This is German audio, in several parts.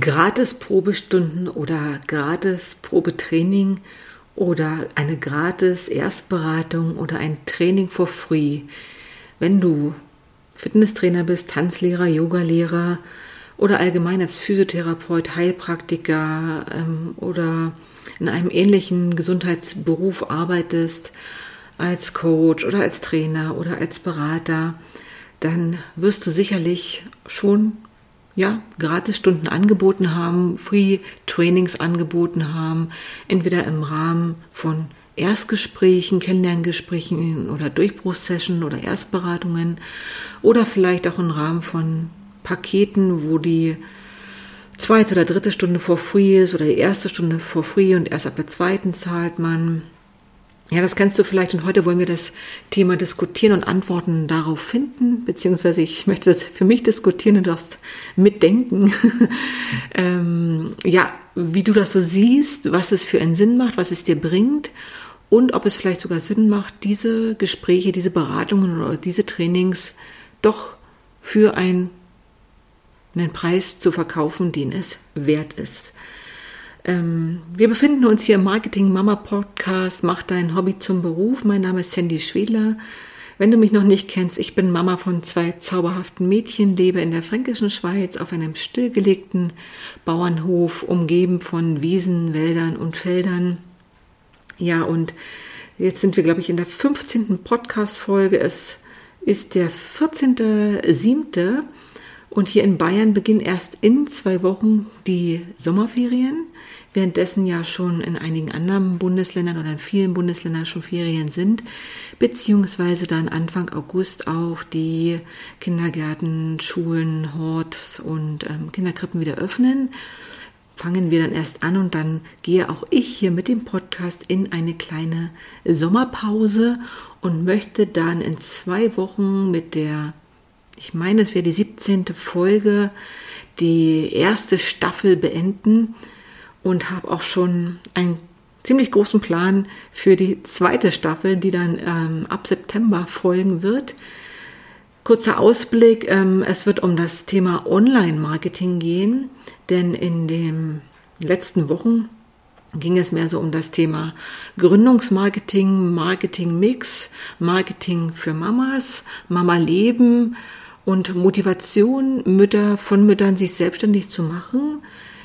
gratis Probestunden oder gratis Probetraining oder eine gratis Erstberatung oder ein Training for free. Wenn du Fitnesstrainer bist, Tanzlehrer, Yogalehrer oder allgemein als Physiotherapeut, Heilpraktiker ähm, oder in einem ähnlichen Gesundheitsberuf arbeitest, als Coach oder als Trainer oder als Berater, dann wirst du sicherlich schon ja, Gratisstunden angeboten haben, Free Trainings angeboten haben, entweder im Rahmen von Erstgesprächen, Kennenlerngesprächen oder Durchbruchssession oder Erstberatungen oder vielleicht auch im Rahmen von Paketen, wo die zweite oder dritte Stunde vor free ist oder die erste Stunde vor free und erst ab der zweiten zahlt man. Ja, das kennst du vielleicht und heute wollen wir das Thema diskutieren und Antworten darauf finden, beziehungsweise ich möchte das für mich diskutieren und das mitdenken. ähm, ja, wie du das so siehst, was es für einen Sinn macht, was es dir bringt und ob es vielleicht sogar Sinn macht, diese Gespräche, diese Beratungen oder diese Trainings doch für ein, einen Preis zu verkaufen, den es wert ist. Ähm, wir befinden uns hier im Marketing Mama Podcast, Mach dein Hobby zum Beruf. Mein Name ist Sandy Schwedler. Wenn du mich noch nicht kennst, ich bin Mama von zwei zauberhaften Mädchen, lebe in der fränkischen Schweiz auf einem stillgelegten Bauernhof, umgeben von Wiesen, Wäldern und Feldern. Ja, und jetzt sind wir, glaube ich, in der 15. Podcast-Folge. Es ist der 14.07. Und hier in Bayern beginnen erst in zwei Wochen die Sommerferien währenddessen ja schon in einigen anderen Bundesländern oder in vielen Bundesländern schon Ferien sind, beziehungsweise dann Anfang August auch die Kindergärten, Schulen, Horts und ähm, Kinderkrippen wieder öffnen. Fangen wir dann erst an und dann gehe auch ich hier mit dem Podcast in eine kleine Sommerpause und möchte dann in zwei Wochen mit der, ich meine, es wäre die 17. Folge, die erste Staffel beenden und habe auch schon einen ziemlich großen Plan für die zweite Staffel, die dann ähm, ab September folgen wird. Kurzer Ausblick, ähm, es wird um das Thema Online-Marketing gehen, denn in den letzten Wochen ging es mehr so um das Thema Gründungsmarketing, Marketing-Mix, Marketing für Mamas, Mama-Leben und Motivation, Mütter von Müttern sich selbstständig zu machen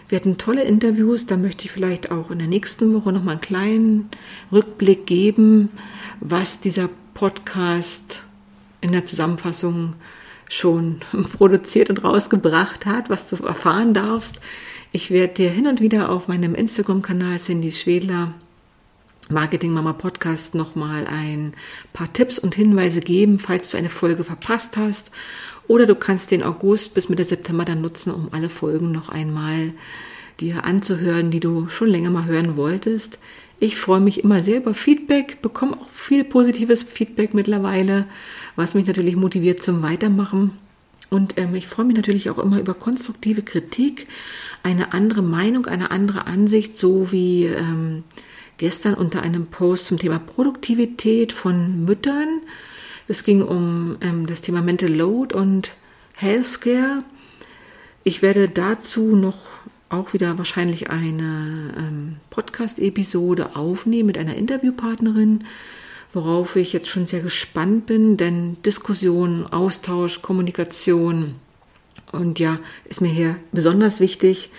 wir hatten tolle Interviews, da möchte ich vielleicht auch in der nächsten Woche nochmal einen kleinen Rückblick geben, was dieser Podcast in der Zusammenfassung schon produziert und rausgebracht hat, was du erfahren darfst. Ich werde dir hin und wieder auf meinem Instagram-Kanal Cindy Schwedler Marketing Mama Podcast nochmal ein paar Tipps und Hinweise geben, falls du eine Folge verpasst hast oder du kannst den August bis Mitte September dann nutzen, um alle Folgen noch einmal dir anzuhören, die du schon länger mal hören wolltest. Ich freue mich immer sehr über Feedback, bekomme auch viel positives Feedback mittlerweile, was mich natürlich motiviert zum Weitermachen. Und ähm, ich freue mich natürlich auch immer über konstruktive Kritik, eine andere Meinung, eine andere Ansicht, so wie ähm, gestern unter einem Post zum Thema Produktivität von Müttern es ging um ähm, das Thema Mental Load und Healthcare. Ich werde dazu noch auch wieder wahrscheinlich eine ähm, Podcast-Episode aufnehmen mit einer Interviewpartnerin, worauf ich jetzt schon sehr gespannt bin, denn Diskussion, Austausch, Kommunikation und ja, ist mir hier besonders wichtig.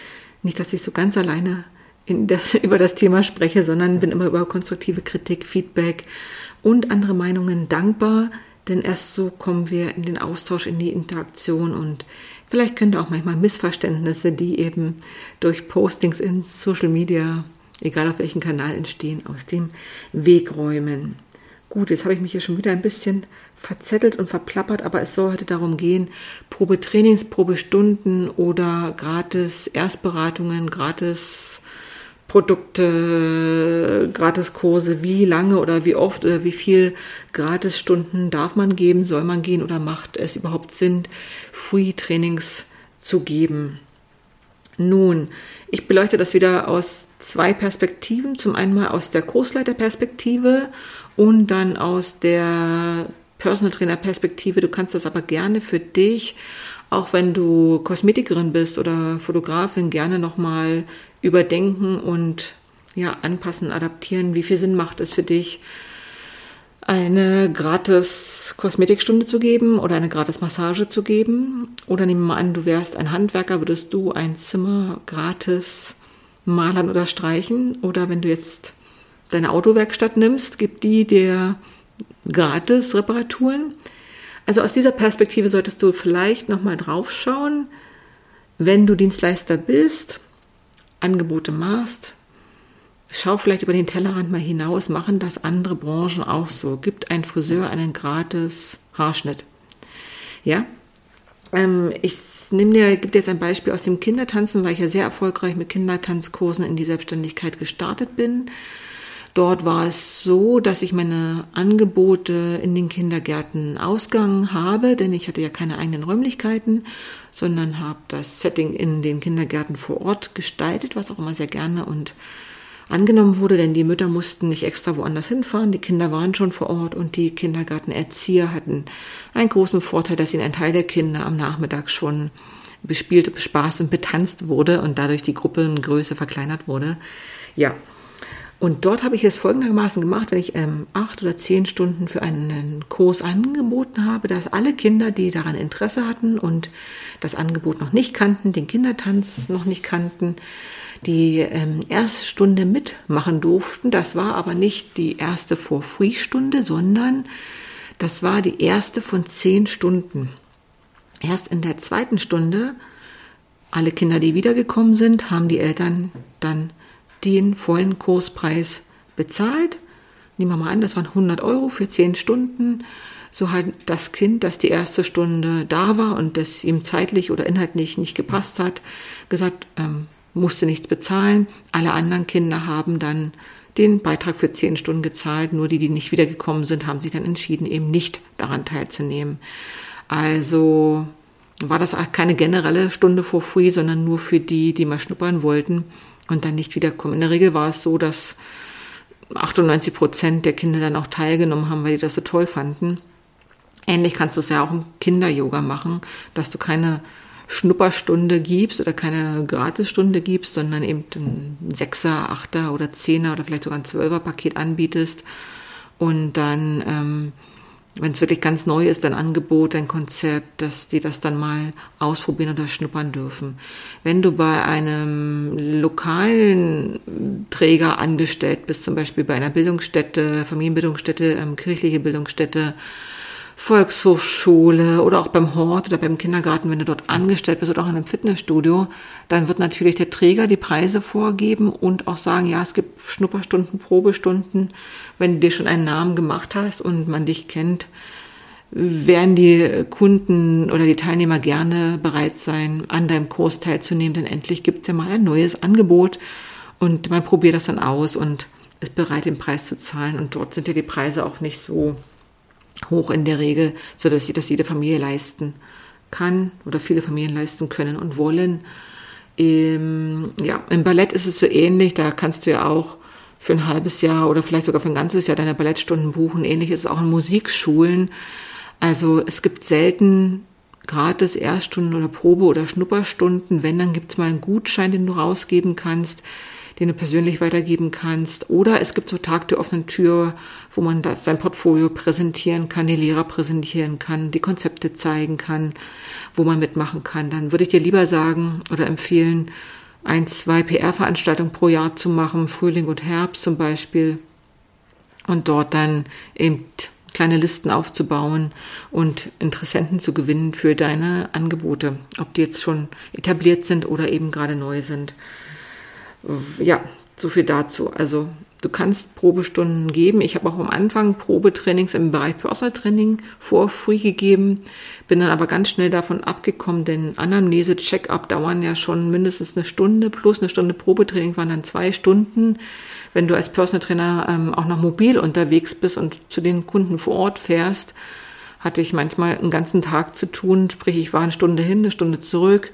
Nicht, dass ich so ganz alleine das, über das Thema spreche, sondern bin immer über konstruktive Kritik, Feedback und andere Meinungen dankbar, denn erst so kommen wir in den Austausch, in die Interaktion und vielleicht können auch manchmal Missverständnisse, die eben durch Postings in Social Media, egal auf welchem Kanal entstehen, aus dem Weg räumen. Gut, jetzt habe ich mich hier schon wieder ein bisschen verzettelt und verplappert, aber es soll heute darum gehen, Probetrainings, Probestunden oder gratis Erstberatungen, gratis Produkte, Gratiskurse, wie lange oder wie oft oder wie viel Gratisstunden darf man geben, soll man gehen oder macht es überhaupt Sinn, Free-Trainings zu geben? Nun, ich beleuchte das wieder aus zwei Perspektiven. Zum einen mal aus der Kursleiterperspektive und dann aus der Personal Trainer Perspektive. Du kannst das aber gerne für dich auch wenn du Kosmetikerin bist oder Fotografin, gerne nochmal überdenken und ja, anpassen, adaptieren. Wie viel Sinn macht es für dich, eine gratis Kosmetikstunde zu geben oder eine gratis Massage zu geben? Oder nehmen wir mal an, du wärst ein Handwerker, würdest du ein Zimmer gratis malern oder streichen? Oder wenn du jetzt deine Autowerkstatt nimmst, gibt die dir gratis Reparaturen? Also aus dieser Perspektive solltest du vielleicht nochmal drauf schauen, wenn du Dienstleister bist, Angebote machst, schau vielleicht über den Tellerrand mal hinaus, machen das andere Branchen auch so. Gibt ein Friseur einen gratis Haarschnitt. Ja? Ähm, ich nehme dir, gebe dir jetzt ein Beispiel aus dem Kindertanzen, weil ich ja sehr erfolgreich mit Kindertanzkursen in die Selbstständigkeit gestartet bin. Dort war es so, dass ich meine Angebote in den Kindergärten ausgegangen habe, denn ich hatte ja keine eigenen Räumlichkeiten, sondern habe das Setting in den Kindergärten vor Ort gestaltet, was auch immer sehr gerne und angenommen wurde, denn die Mütter mussten nicht extra woanders hinfahren, die Kinder waren schon vor Ort und die Kindergartenerzieher hatten einen großen Vorteil, dass ihnen ein Teil der Kinder am Nachmittag schon bespielt, bespaßt und betanzt wurde und dadurch die Gruppengröße verkleinert wurde. Ja, und dort habe ich es folgendermaßen gemacht, wenn ich ähm, acht oder zehn Stunden für einen Kurs angeboten habe, dass alle Kinder, die daran Interesse hatten und das Angebot noch nicht kannten, den Kindertanz noch nicht kannten, die ähm, Erststunde mitmachen durften. Das war aber nicht die erste For-Free-Stunde, sondern das war die erste von zehn Stunden. Erst in der zweiten Stunde, alle Kinder, die wiedergekommen sind, haben die Eltern dann den vollen Kurspreis bezahlt. Nehmen wir mal an, das waren 100 Euro für 10 Stunden. So hat das Kind, das die erste Stunde da war und das ihm zeitlich oder inhaltlich nicht gepasst hat, gesagt, ähm, musste nichts bezahlen. Alle anderen Kinder haben dann den Beitrag für 10 Stunden gezahlt. Nur die, die nicht wiedergekommen sind, haben sich dann entschieden, eben nicht daran teilzunehmen. Also war das keine generelle Stunde for free, sondern nur für die, die mal schnuppern wollten und dann nicht wiederkommen. In der Regel war es so, dass 98 Prozent der Kinder dann auch teilgenommen haben, weil die das so toll fanden. Ähnlich kannst du es ja auch im Kinder-Yoga machen, dass du keine Schnupperstunde gibst oder keine Gratisstunde gibst, sondern eben ein Sechser, Achter oder Zehner oder vielleicht sogar ein Zwölfer Paket anbietest und dann ähm, wenn es wirklich ganz neu ist, ein Angebot, ein Konzept, dass die das dann mal ausprobieren oder schnuppern dürfen. Wenn du bei einem lokalen Träger angestellt bist, zum Beispiel bei einer Bildungsstätte, Familienbildungsstätte, ähm, kirchliche Bildungsstätte, Volkshochschule oder auch beim Hort oder beim Kindergarten, wenn du dort angestellt bist oder auch in einem Fitnessstudio, dann wird natürlich der Träger die Preise vorgeben und auch sagen, ja, es gibt Schnupperstunden, Probestunden. Wenn du dir schon einen Namen gemacht hast und man dich kennt, werden die Kunden oder die Teilnehmer gerne bereit sein, an deinem Kurs teilzunehmen, denn endlich gibt es ja mal ein neues Angebot und man probiert das dann aus und ist bereit, den Preis zu zahlen. Und dort sind ja die Preise auch nicht so hoch in der Regel, so dass sie das jede Familie leisten kann oder viele Familien leisten können und wollen. Im, ja, im Ballett ist es so ähnlich, da kannst du ja auch für ein halbes Jahr oder vielleicht sogar für ein ganzes Jahr deine Ballettstunden buchen. Ähnlich ist es auch in Musikschulen. Also es gibt selten gratis Erststunden oder Probe- oder Schnupperstunden. Wenn, dann gibt es mal einen Gutschein, den du rausgeben kannst den du persönlich weitergeben kannst. Oder es gibt so Tag der offenen Tür, wo man das, sein Portfolio präsentieren kann, die Lehrer präsentieren kann, die Konzepte zeigen kann, wo man mitmachen kann. Dann würde ich dir lieber sagen oder empfehlen, ein, zwei PR-Veranstaltungen pro Jahr zu machen, Frühling und Herbst zum Beispiel. Und dort dann eben kleine Listen aufzubauen und Interessenten zu gewinnen für deine Angebote, ob die jetzt schon etabliert sind oder eben gerade neu sind ja, so viel dazu. Also du kannst Probestunden geben. Ich habe auch am Anfang Probetrainings im Bereich Personal Training vor free gegeben, bin dann aber ganz schnell davon abgekommen, denn Anamnese, Check-up dauern ja schon mindestens eine Stunde plus eine Stunde Probetraining waren dann zwei Stunden. Wenn du als Personal Trainer ähm, auch noch mobil unterwegs bist und zu den Kunden vor Ort fährst, hatte ich manchmal einen ganzen Tag zu tun. Sprich, ich war eine Stunde hin, eine Stunde zurück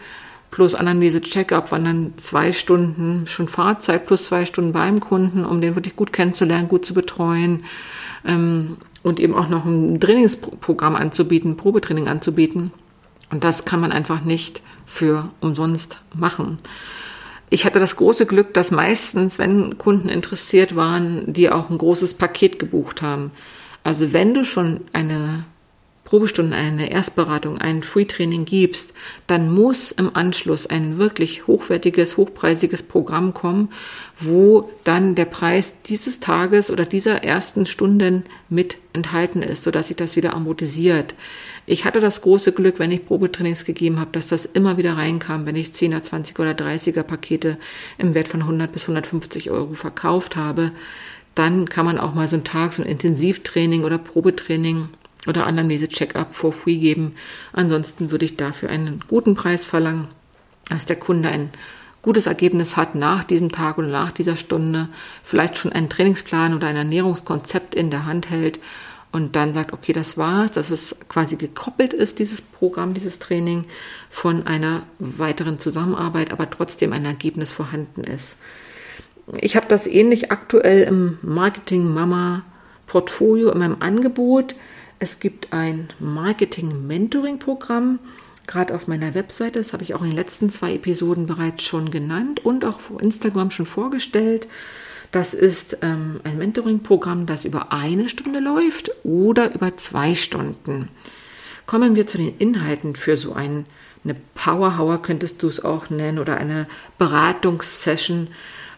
plus Anamnese Check-up waren dann zwei Stunden schon Fahrzeit plus zwei Stunden beim Kunden, um den wirklich gut kennenzulernen, gut zu betreuen ähm, und eben auch noch ein Trainingsprogramm anzubieten, Probetraining anzubieten. Und das kann man einfach nicht für umsonst machen. Ich hatte das große Glück, dass meistens, wenn Kunden interessiert waren, die auch ein großes Paket gebucht haben. Also wenn du schon eine Probestunde, eine Erstberatung, ein Free-Training gibst, dann muss im Anschluss ein wirklich hochwertiges, hochpreisiges Programm kommen, wo dann der Preis dieses Tages oder dieser ersten Stunden mit enthalten ist, sodass sich das wieder amortisiert. Ich hatte das große Glück, wenn ich Probetrainings gegeben habe, dass das immer wieder reinkam, wenn ich 10er, 20er oder 30er Pakete im Wert von 100 bis 150 Euro verkauft habe. Dann kann man auch mal so einen Tag, so ein Intensivtraining oder Probetraining oder Anamnese-Check-up for free geben. Ansonsten würde ich dafür einen guten Preis verlangen, dass der Kunde ein gutes Ergebnis hat nach diesem Tag oder nach dieser Stunde, vielleicht schon einen Trainingsplan oder ein Ernährungskonzept in der Hand hält und dann sagt, okay, das war's, dass es quasi gekoppelt ist, dieses Programm, dieses Training von einer weiteren Zusammenarbeit, aber trotzdem ein Ergebnis vorhanden ist. Ich habe das ähnlich aktuell im Marketing Mama Portfolio in meinem Angebot. Es gibt ein Marketing-Mentoring-Programm, gerade auf meiner Webseite. Das habe ich auch in den letzten zwei Episoden bereits schon genannt und auch auf Instagram schon vorgestellt. Das ist ähm, ein Mentoring-Programm, das über eine Stunde läuft oder über zwei Stunden. Kommen wir zu den Inhalten für so ein, eine Power könntest du es auch nennen oder eine Beratungssession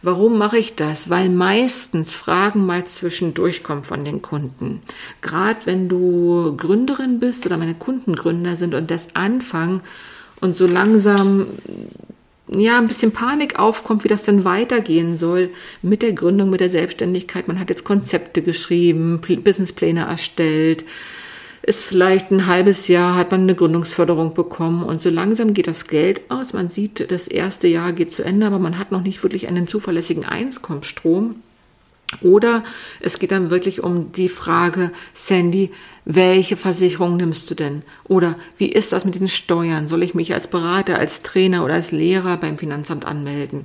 Warum mache ich das? Weil meistens Fragen mal zwischendurch kommen von den Kunden. Gerade wenn du Gründerin bist oder meine Kunden Gründer sind und das anfangen und so langsam ja, ein bisschen Panik aufkommt, wie das dann weitergehen soll mit der Gründung, mit der Selbstständigkeit. Man hat jetzt Konzepte geschrieben, Businesspläne erstellt, ist vielleicht ein halbes Jahr, hat man eine Gründungsförderung bekommen und so langsam geht das Geld aus. Man sieht, das erste Jahr geht zu Ende, aber man hat noch nicht wirklich einen zuverlässigen Einkommensstrom. Oder es geht dann wirklich um die Frage, Sandy, welche Versicherung nimmst du denn? Oder wie ist das mit den Steuern? Soll ich mich als Berater, als Trainer oder als Lehrer beim Finanzamt anmelden?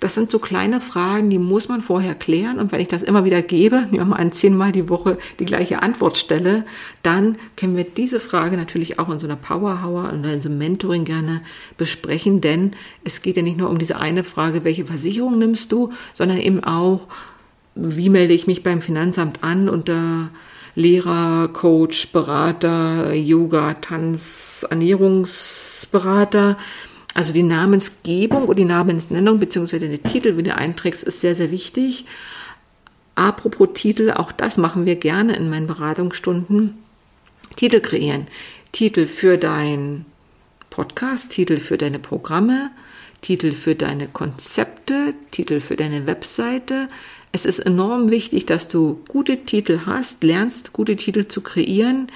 Das sind so kleine Fragen, die muss man vorher klären. Und wenn ich das immer wieder gebe, nehmen wir mal an zehnmal die Woche die gleiche Antwort stelle, dann können wir diese Frage natürlich auch in so einer Powerhour oder in so einem Mentoring gerne besprechen. Denn es geht ja nicht nur um diese eine Frage, welche Versicherung nimmst du, sondern eben auch, wie melde ich mich beim Finanzamt an unter Lehrer, Coach, Berater, Yoga, Tanz, Ernährungsberater. Also die Namensgebung und die Namensnennung beziehungsweise der Titel, wenn du einträgst, ist sehr, sehr wichtig. Apropos Titel, auch das machen wir gerne in meinen Beratungsstunden. Titel kreieren. Titel für dein Podcast, Titel für deine Programme, Titel für deine Konzepte, Titel für deine Webseite. Es ist enorm wichtig, dass du gute Titel hast, lernst gute Titel zu kreieren,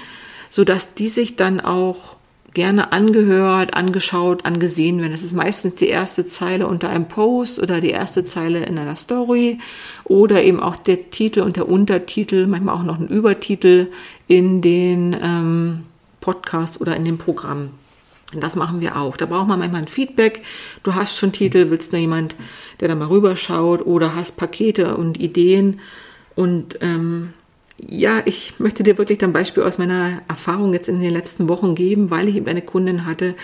sodass die sich dann auch gerne angehört, angeschaut, angesehen werden. Es ist meistens die erste Zeile unter einem Post oder die erste Zeile in einer Story oder eben auch der Titel und der Untertitel, manchmal auch noch ein Übertitel in den ähm, Podcast oder in dem Programm. Und das machen wir auch. Da braucht man manchmal ein Feedback. Du hast schon Titel, willst nur jemand, der da mal rüberschaut oder hast Pakete und Ideen. Und ähm, ja, ich möchte dir wirklich ein Beispiel aus meiner Erfahrung jetzt in den letzten Wochen geben, weil ich eben eine Kundin hatte.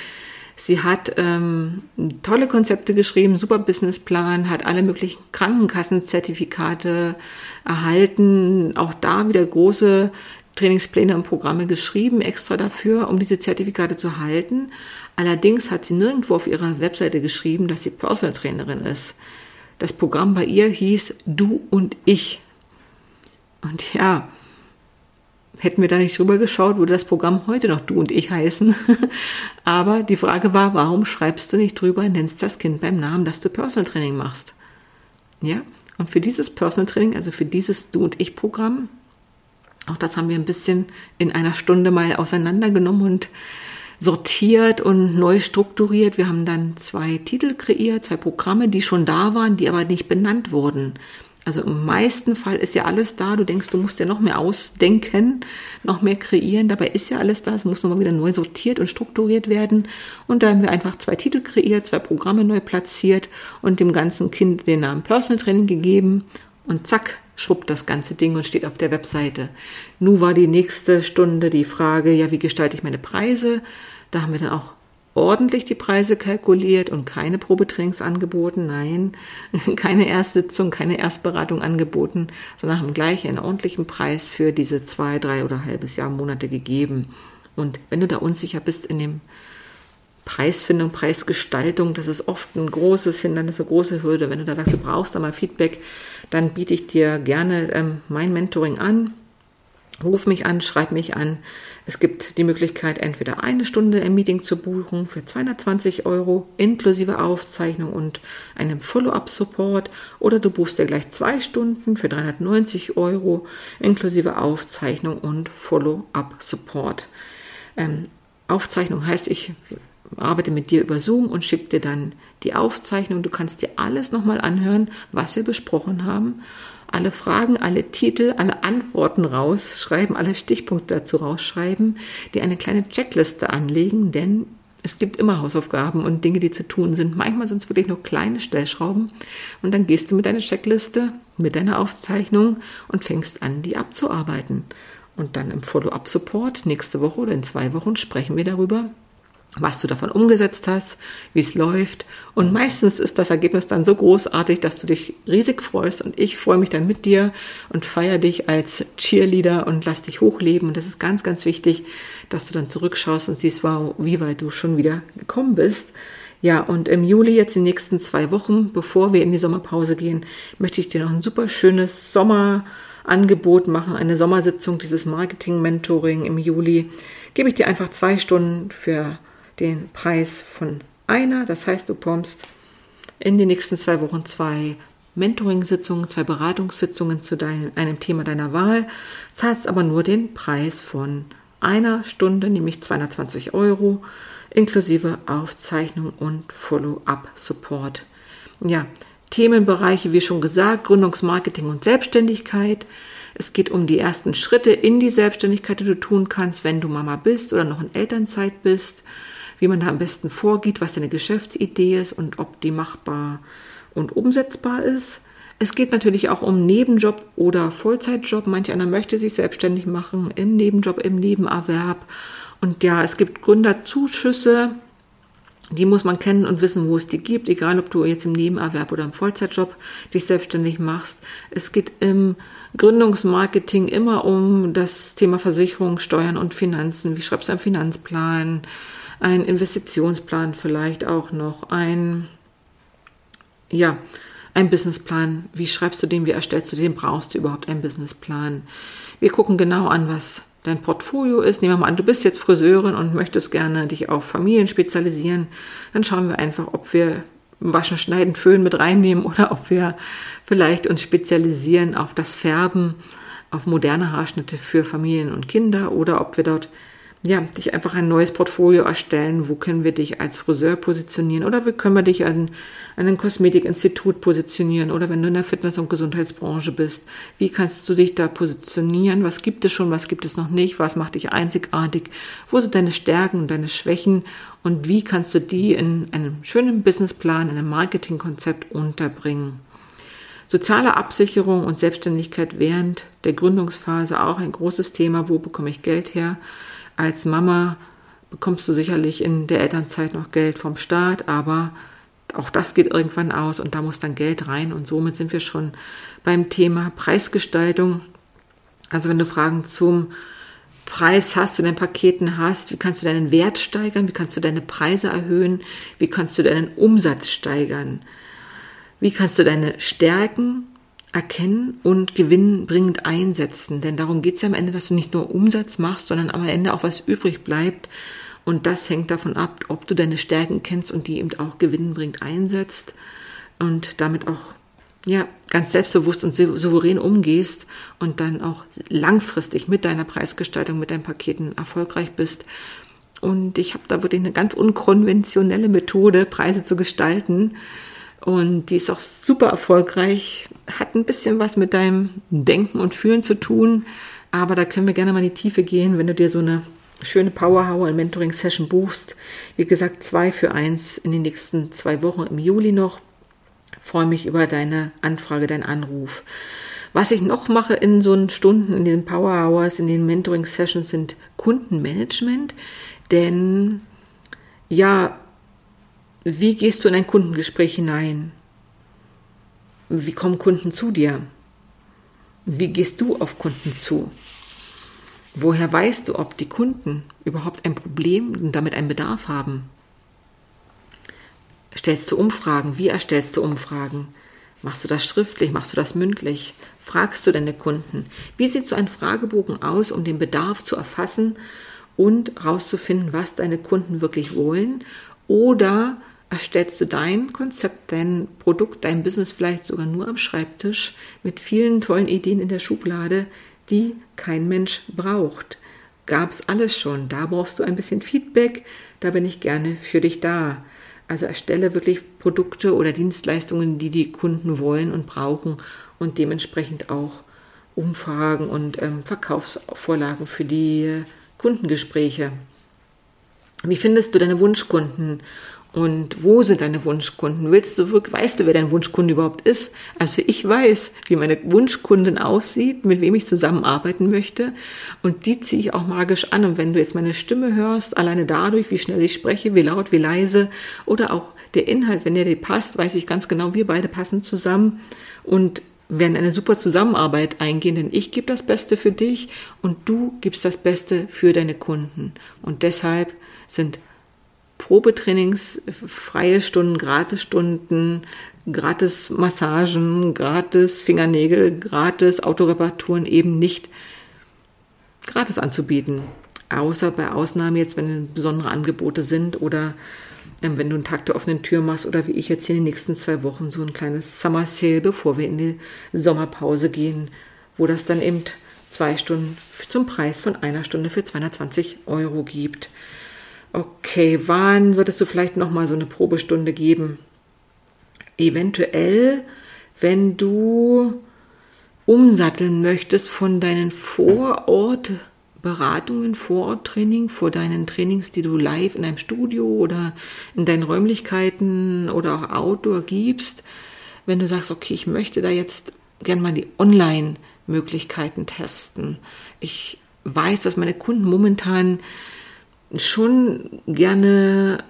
Sie hat ähm, tolle Konzepte geschrieben, super Businessplan, hat alle möglichen Krankenkassenzertifikate erhalten, auch da wieder große Trainingspläne und Programme geschrieben, extra dafür, um diese Zertifikate zu halten. Allerdings hat sie nirgendwo auf ihrer Webseite geschrieben, dass sie Personal Trainerin ist. Das Programm bei ihr hieß Du und ich. Und ja, hätten wir da nicht drüber geschaut, würde das Programm heute noch du und ich heißen. Aber die Frage war, warum schreibst du nicht drüber, nennst das Kind beim Namen, dass du Personal Training machst? Ja? Und für dieses Personal Training, also für dieses Du und ich Programm, auch das haben wir ein bisschen in einer Stunde mal auseinandergenommen und sortiert und neu strukturiert. Wir haben dann zwei Titel kreiert, zwei Programme, die schon da waren, die aber nicht benannt wurden. Also im meisten Fall ist ja alles da. Du denkst, du musst ja noch mehr ausdenken, noch mehr kreieren. Dabei ist ja alles da. Es muss nochmal wieder neu sortiert und strukturiert werden. Und da haben wir einfach zwei Titel kreiert, zwei Programme neu platziert und dem ganzen Kind den Namen Personal Training gegeben. Und zack, schwuppt das ganze Ding und steht auf der Webseite. Nun war die nächste Stunde die Frage, ja, wie gestalte ich meine Preise? Da haben wir dann auch ordentlich die Preise kalkuliert und keine Probetrainings angeboten, nein, keine Erstsitzung, keine Erstberatung angeboten, sondern haben gleich einen ordentlichen Preis für diese zwei, drei oder halbes Jahr Monate gegeben. Und wenn du da unsicher bist in dem Preisfindung, Preisgestaltung, das ist oft ein großes Hindernis, eine große Hürde. Wenn du da sagst, du brauchst da mal Feedback, dann biete ich dir gerne ähm, mein Mentoring an. Ruf mich an, schreib mich an. Es gibt die Möglichkeit, entweder eine Stunde im Meeting zu buchen für 220 Euro inklusive Aufzeichnung und einem Follow-up-Support oder du buchst dir gleich zwei Stunden für 390 Euro inklusive Aufzeichnung und Follow-up-Support. Ähm, Aufzeichnung heißt, ich arbeite mit dir über Zoom und schicke dir dann die Aufzeichnung. Du kannst dir alles nochmal anhören, was wir besprochen haben. Alle Fragen, alle Titel, alle Antworten rausschreiben, alle Stichpunkte dazu rausschreiben, dir eine kleine Checkliste anlegen, denn es gibt immer Hausaufgaben und Dinge, die zu tun sind. Manchmal sind es wirklich nur kleine Stellschrauben. Und dann gehst du mit deiner Checkliste, mit deiner Aufzeichnung und fängst an, die abzuarbeiten. Und dann im Follow-up-Support nächste Woche oder in zwei Wochen sprechen wir darüber, was du davon umgesetzt hast, wie es läuft. Und meistens ist das Ergebnis dann so großartig, dass du dich riesig freust und ich freue mich dann mit dir und feiere dich als Cheerleader und lass dich hochleben. Und das ist ganz, ganz wichtig, dass du dann zurückschaust und siehst, wow, wie weit du schon wieder gekommen bist. Ja, und im Juli, jetzt die nächsten zwei Wochen, bevor wir in die Sommerpause gehen, möchte ich dir noch ein super schönes Sommerangebot machen, eine Sommersitzung, dieses Marketing-Mentoring im Juli. Gebe ich dir einfach zwei Stunden für den Preis von einer. Das heißt, du bekommst in den nächsten zwei Wochen zwei Mentoring-Sitzungen, zwei Beratungssitzungen zu deinem, einem Thema deiner Wahl, zahlst aber nur den Preis von einer Stunde, nämlich 220 Euro, inklusive Aufzeichnung und Follow-up-Support. Ja, Themenbereiche, wie schon gesagt, Gründungsmarketing und Selbstständigkeit. Es geht um die ersten Schritte in die Selbstständigkeit, die du tun kannst, wenn du Mama bist oder noch in Elternzeit bist wie man da am besten vorgeht, was deine Geschäftsidee ist und ob die machbar und umsetzbar ist. Es geht natürlich auch um Nebenjob oder Vollzeitjob. Manch einer möchte sich selbstständig machen im Nebenjob, im Nebenerwerb. Und ja, es gibt Gründerzuschüsse, die muss man kennen und wissen, wo es die gibt, egal ob du jetzt im Nebenerwerb oder im Vollzeitjob dich selbstständig machst. Es geht im Gründungsmarketing immer um das Thema Versicherung, Steuern und Finanzen. Wie schreibst du einen Finanzplan? Ein Investitionsplan vielleicht auch noch, ein, ja, ein Businessplan. Wie schreibst du den, wie erstellst du den? Brauchst du überhaupt einen Businessplan? Wir gucken genau an, was dein Portfolio ist. Nehmen wir mal an, du bist jetzt Friseurin und möchtest gerne dich auf Familien spezialisieren. Dann schauen wir einfach, ob wir Waschen, Schneiden, Föhn mit reinnehmen oder ob wir vielleicht uns spezialisieren auf das Färben, auf moderne Haarschnitte für Familien und Kinder oder ob wir dort ja, dich einfach ein neues Portfolio erstellen. Wo können wir dich als Friseur positionieren? Oder wie können wir dich an, an ein Kosmetikinstitut positionieren? Oder wenn du in der Fitness- und Gesundheitsbranche bist, wie kannst du dich da positionieren? Was gibt es schon? Was gibt es noch nicht? Was macht dich einzigartig? Wo sind deine Stärken deine Schwächen? Und wie kannst du die in einem schönen Businessplan, in einem Marketingkonzept unterbringen? Soziale Absicherung und Selbstständigkeit während der Gründungsphase auch ein großes Thema. Wo bekomme ich Geld her? Als Mama bekommst du sicherlich in der Elternzeit noch Geld vom Staat, aber auch das geht irgendwann aus und da muss dann Geld rein. Und somit sind wir schon beim Thema Preisgestaltung. Also wenn du Fragen zum Preis hast, du deinen Paketen hast, wie kannst du deinen Wert steigern, wie kannst du deine Preise erhöhen, wie kannst du deinen Umsatz steigern, wie kannst du deine Stärken erkennen und gewinnbringend einsetzen. Denn darum geht es ja am Ende, dass du nicht nur Umsatz machst, sondern am Ende auch was übrig bleibt. Und das hängt davon ab, ob du deine Stärken kennst und die eben auch gewinnbringend einsetzt und damit auch ja, ganz selbstbewusst und souverän umgehst und dann auch langfristig mit deiner Preisgestaltung, mit deinen Paketen erfolgreich bist. Und ich habe da wirklich eine ganz unkonventionelle Methode, Preise zu gestalten, und die ist auch super erfolgreich, hat ein bisschen was mit deinem Denken und Fühlen zu tun, aber da können wir gerne mal in die Tiefe gehen, wenn du dir so eine schöne Power Hour Mentoring Session buchst. Wie gesagt, zwei für eins in den nächsten zwei Wochen im Juli noch. freue mich über deine Anfrage, deinen Anruf. Was ich noch mache in so Stunden, in den Power Hours, in den Mentoring Sessions sind Kundenmanagement, denn ja, wie gehst du in ein Kundengespräch hinein? Wie kommen Kunden zu dir? Wie gehst du auf Kunden zu? Woher weißt du, ob die Kunden überhaupt ein Problem und damit einen Bedarf haben? Stellst du Umfragen? Wie erstellst du Umfragen? Machst du das schriftlich? Machst du das mündlich? Fragst du deine Kunden? Wie sieht so ein Fragebogen aus, um den Bedarf zu erfassen und herauszufinden, was deine Kunden wirklich wollen? Oder erstellst du dein Konzept, dein Produkt, dein Business vielleicht sogar nur am Schreibtisch mit vielen tollen Ideen in der Schublade, die kein Mensch braucht? Gab's alles schon. Da brauchst du ein bisschen Feedback. Da bin ich gerne für dich da. Also erstelle wirklich Produkte oder Dienstleistungen, die die Kunden wollen und brauchen und dementsprechend auch Umfragen und ähm, Verkaufsvorlagen für die Kundengespräche. Wie findest du deine Wunschkunden und wo sind deine Wunschkunden? Willst du wirklich, weißt du, wer dein Wunschkunde überhaupt ist? Also ich weiß, wie meine Wunschkundin aussieht, mit wem ich zusammenarbeiten möchte. Und die ziehe ich auch magisch an. Und wenn du jetzt meine Stimme hörst, alleine dadurch, wie schnell ich spreche, wie laut, wie leise oder auch der Inhalt, wenn der dir passt, weiß ich ganz genau, wir beide passen zusammen und werden eine super Zusammenarbeit eingehen, denn ich gebe das Beste für dich und du gibst das Beste für deine Kunden. Und deshalb sind Probetrainings, freie Stunden, Gratisstunden, gratis Massagen, gratis Fingernägel, gratis Autoreparaturen eben nicht gratis anzubieten. Außer bei Ausnahmen jetzt, wenn besondere Angebote sind oder ähm, wenn du einen Tag der offenen Tür machst oder wie ich jetzt hier in den nächsten zwei Wochen so ein kleines Summer Sale, bevor wir in die Sommerpause gehen, wo das dann eben zwei Stunden zum Preis von einer Stunde für 220 Euro gibt okay, wann würdest du vielleicht noch mal so eine Probestunde geben? Eventuell, wenn du umsatteln möchtest von deinen Vorortberatungen, Vororttraining, vor deinen Trainings, die du live in einem Studio oder in deinen Räumlichkeiten oder auch Outdoor gibst, wenn du sagst, okay, ich möchte da jetzt gern mal die Online-Möglichkeiten testen. Ich weiß, dass meine Kunden momentan schon gerne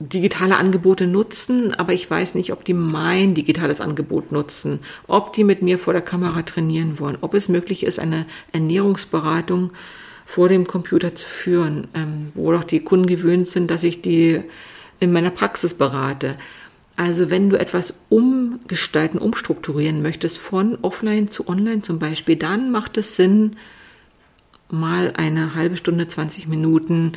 digitale Angebote nutzen, aber ich weiß nicht, ob die mein digitales Angebot nutzen, ob die mit mir vor der Kamera trainieren wollen, ob es möglich ist, eine Ernährungsberatung vor dem Computer zu führen, ähm, wo doch die Kunden gewöhnt sind, dass ich die in meiner Praxis berate. Also wenn du etwas umgestalten, umstrukturieren möchtest, von offline zu online zum Beispiel, dann macht es Sinn, mal eine halbe Stunde, 20 Minuten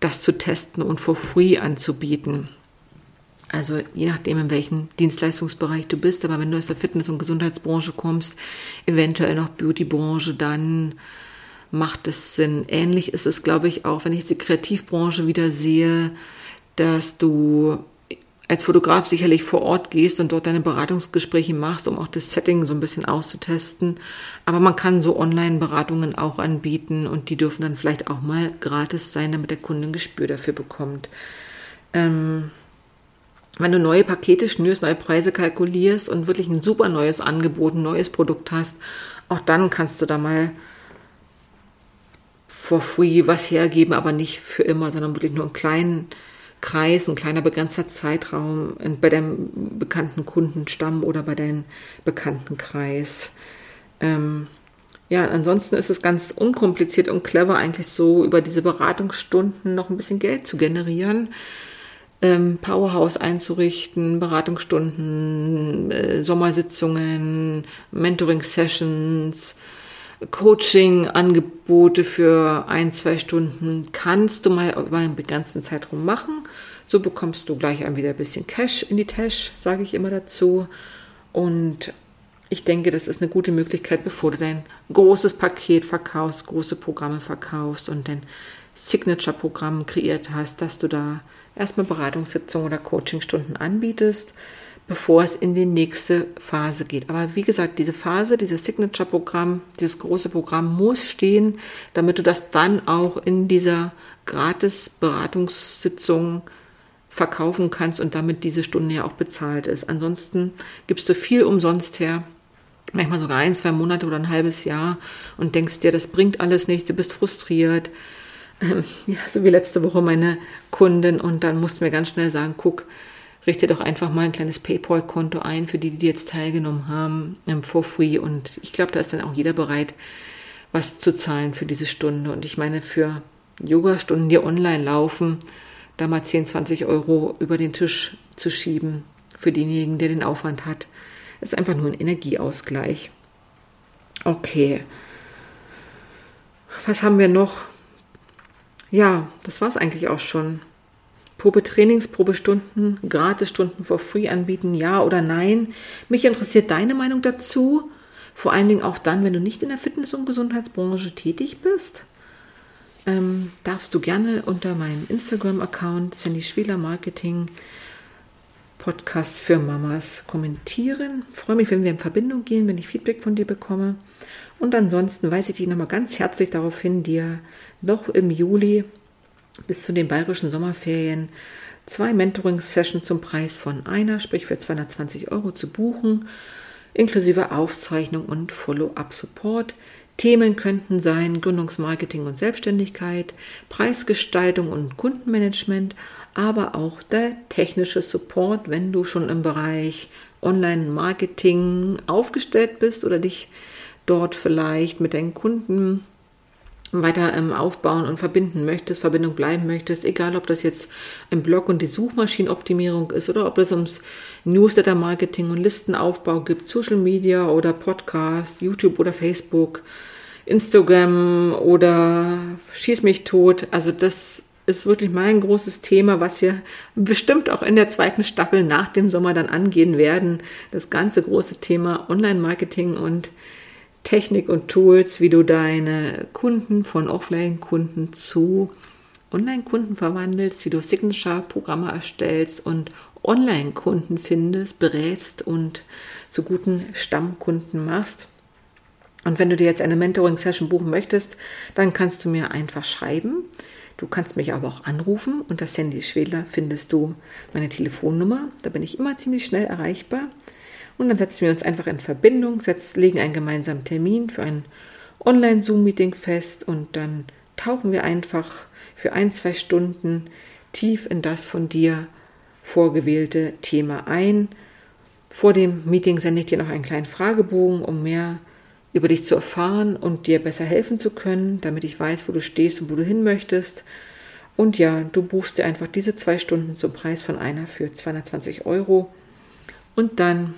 das zu testen und for free anzubieten. Also je nachdem, in welchem Dienstleistungsbereich du bist, aber wenn du aus der Fitness- und Gesundheitsbranche kommst, eventuell noch Beautybranche, dann macht es Sinn. Ähnlich ist es, glaube ich, auch, wenn ich die Kreativbranche wieder sehe, dass du als Fotograf sicherlich vor Ort gehst und dort deine Beratungsgespräche machst, um auch das Setting so ein bisschen auszutesten. Aber man kann so Online-Beratungen auch anbieten und die dürfen dann vielleicht auch mal gratis sein, damit der Kunde ein Gespür dafür bekommt. Ähm, wenn du neue Pakete schnürst, neue Preise kalkulierst und wirklich ein super neues Angebot, ein neues Produkt hast, auch dann kannst du da mal for free was hergeben, aber nicht für immer, sondern wirklich nur einen kleinen Kreis, ein kleiner begrenzter Zeitraum bei deinem bekannten Kundenstamm oder bei deinem bekannten Kreis. Ähm, ja, ansonsten ist es ganz unkompliziert und clever eigentlich so, über diese Beratungsstunden noch ein bisschen Geld zu generieren. Ähm, Powerhouse einzurichten, Beratungsstunden, äh, Sommersitzungen, Mentoring-Sessions, Coaching-Angebote für ein, zwei Stunden kannst du mal über einen begrenzten Zeitraum machen. So bekommst du gleich wieder ein bisschen Cash in die Tasche, sage ich immer dazu. Und ich denke, das ist eine gute Möglichkeit, bevor du dein großes Paket verkaufst, große Programme verkaufst und dein Signature-Programm kreiert hast, dass du da erstmal Beratungssitzungen oder Coachingstunden anbietest bevor es in die nächste Phase geht. Aber wie gesagt, diese Phase, dieses Signature-Programm, dieses große Programm muss stehen, damit du das dann auch in dieser Gratis-Beratungssitzung verkaufen kannst und damit diese Stunde ja auch bezahlt ist. Ansonsten gibst du viel umsonst her, manchmal sogar ein, zwei Monate oder ein halbes Jahr und denkst dir, das bringt alles nichts, du bist frustriert. ja, so wie letzte Woche meine Kundin und dann mussten wir ganz schnell sagen, guck, richte doch einfach mal ein kleines PayPal-Konto ein für die, die jetzt teilgenommen haben, for free. Und ich glaube, da ist dann auch jeder bereit, was zu zahlen für diese Stunde. Und ich meine, für Yoga-Stunden, die online laufen, da mal 10, 20 Euro über den Tisch zu schieben für denjenigen, der den Aufwand hat, ist einfach nur ein Energieausgleich. Okay. Was haben wir noch? Ja, das war es eigentlich auch schon. Probetrainings, Probestunden, Gratisstunden for free anbieten, ja oder nein? Mich interessiert deine Meinung dazu. Vor allen Dingen auch dann, wenn du nicht in der Fitness- und Gesundheitsbranche tätig bist. Ähm, darfst du gerne unter meinem Instagram-Account Sandy Schwieler Marketing Podcast für Mamas kommentieren. Freue mich, wenn wir in Verbindung gehen, wenn ich Feedback von dir bekomme. Und ansonsten weise ich dich nochmal ganz herzlich darauf hin, dir noch im Juli bis zu den bayerischen Sommerferien zwei Mentoring-Sessions zum Preis von einer, sprich für 220 Euro zu buchen, inklusive Aufzeichnung und Follow-up-Support. Themen könnten sein Gründungsmarketing und Selbstständigkeit, Preisgestaltung und Kundenmanagement, aber auch der technische Support, wenn du schon im Bereich Online-Marketing aufgestellt bist oder dich dort vielleicht mit deinen Kunden weiter ähm, aufbauen und verbinden möchtest, Verbindung bleiben möchtest, egal ob das jetzt im Blog und die Suchmaschinenoptimierung ist oder ob es ums Newsletter-Marketing und Listenaufbau gibt, Social Media oder Podcast, YouTube oder Facebook, Instagram oder Schieß mich tot. Also das ist wirklich mein großes Thema, was wir bestimmt auch in der zweiten Staffel nach dem Sommer dann angehen werden. Das ganze große Thema Online-Marketing und Technik und Tools, wie du deine Kunden von Offline-Kunden zu Online-Kunden verwandelst, wie du Signature-Programme erstellst und Online-Kunden findest, berätst und zu guten Stammkunden machst. Und wenn du dir jetzt eine Mentoring-Session buchen möchtest, dann kannst du mir einfach schreiben. Du kannst mich aber auch anrufen. Unter Sandy Schwedler findest du meine Telefonnummer. Da bin ich immer ziemlich schnell erreichbar. Und dann setzen wir uns einfach in Verbindung, setzen, legen einen gemeinsamen Termin für ein Online-Zoom-Meeting fest und dann tauchen wir einfach für ein, zwei Stunden tief in das von dir vorgewählte Thema ein. Vor dem Meeting sende ich dir noch einen kleinen Fragebogen, um mehr über dich zu erfahren und dir besser helfen zu können, damit ich weiß, wo du stehst und wo du hin möchtest. Und ja, du buchst dir einfach diese zwei Stunden zum Preis von einer für 220 Euro. Und dann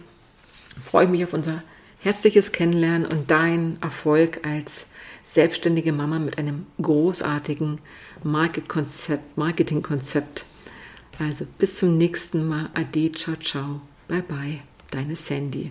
freue ich mich auf unser herzliches Kennenlernen und deinen Erfolg als selbstständige Mama mit einem großartigen Marketingkonzept. Also bis zum nächsten Mal. Ade, ciao, ciao. Bye, bye. Deine Sandy.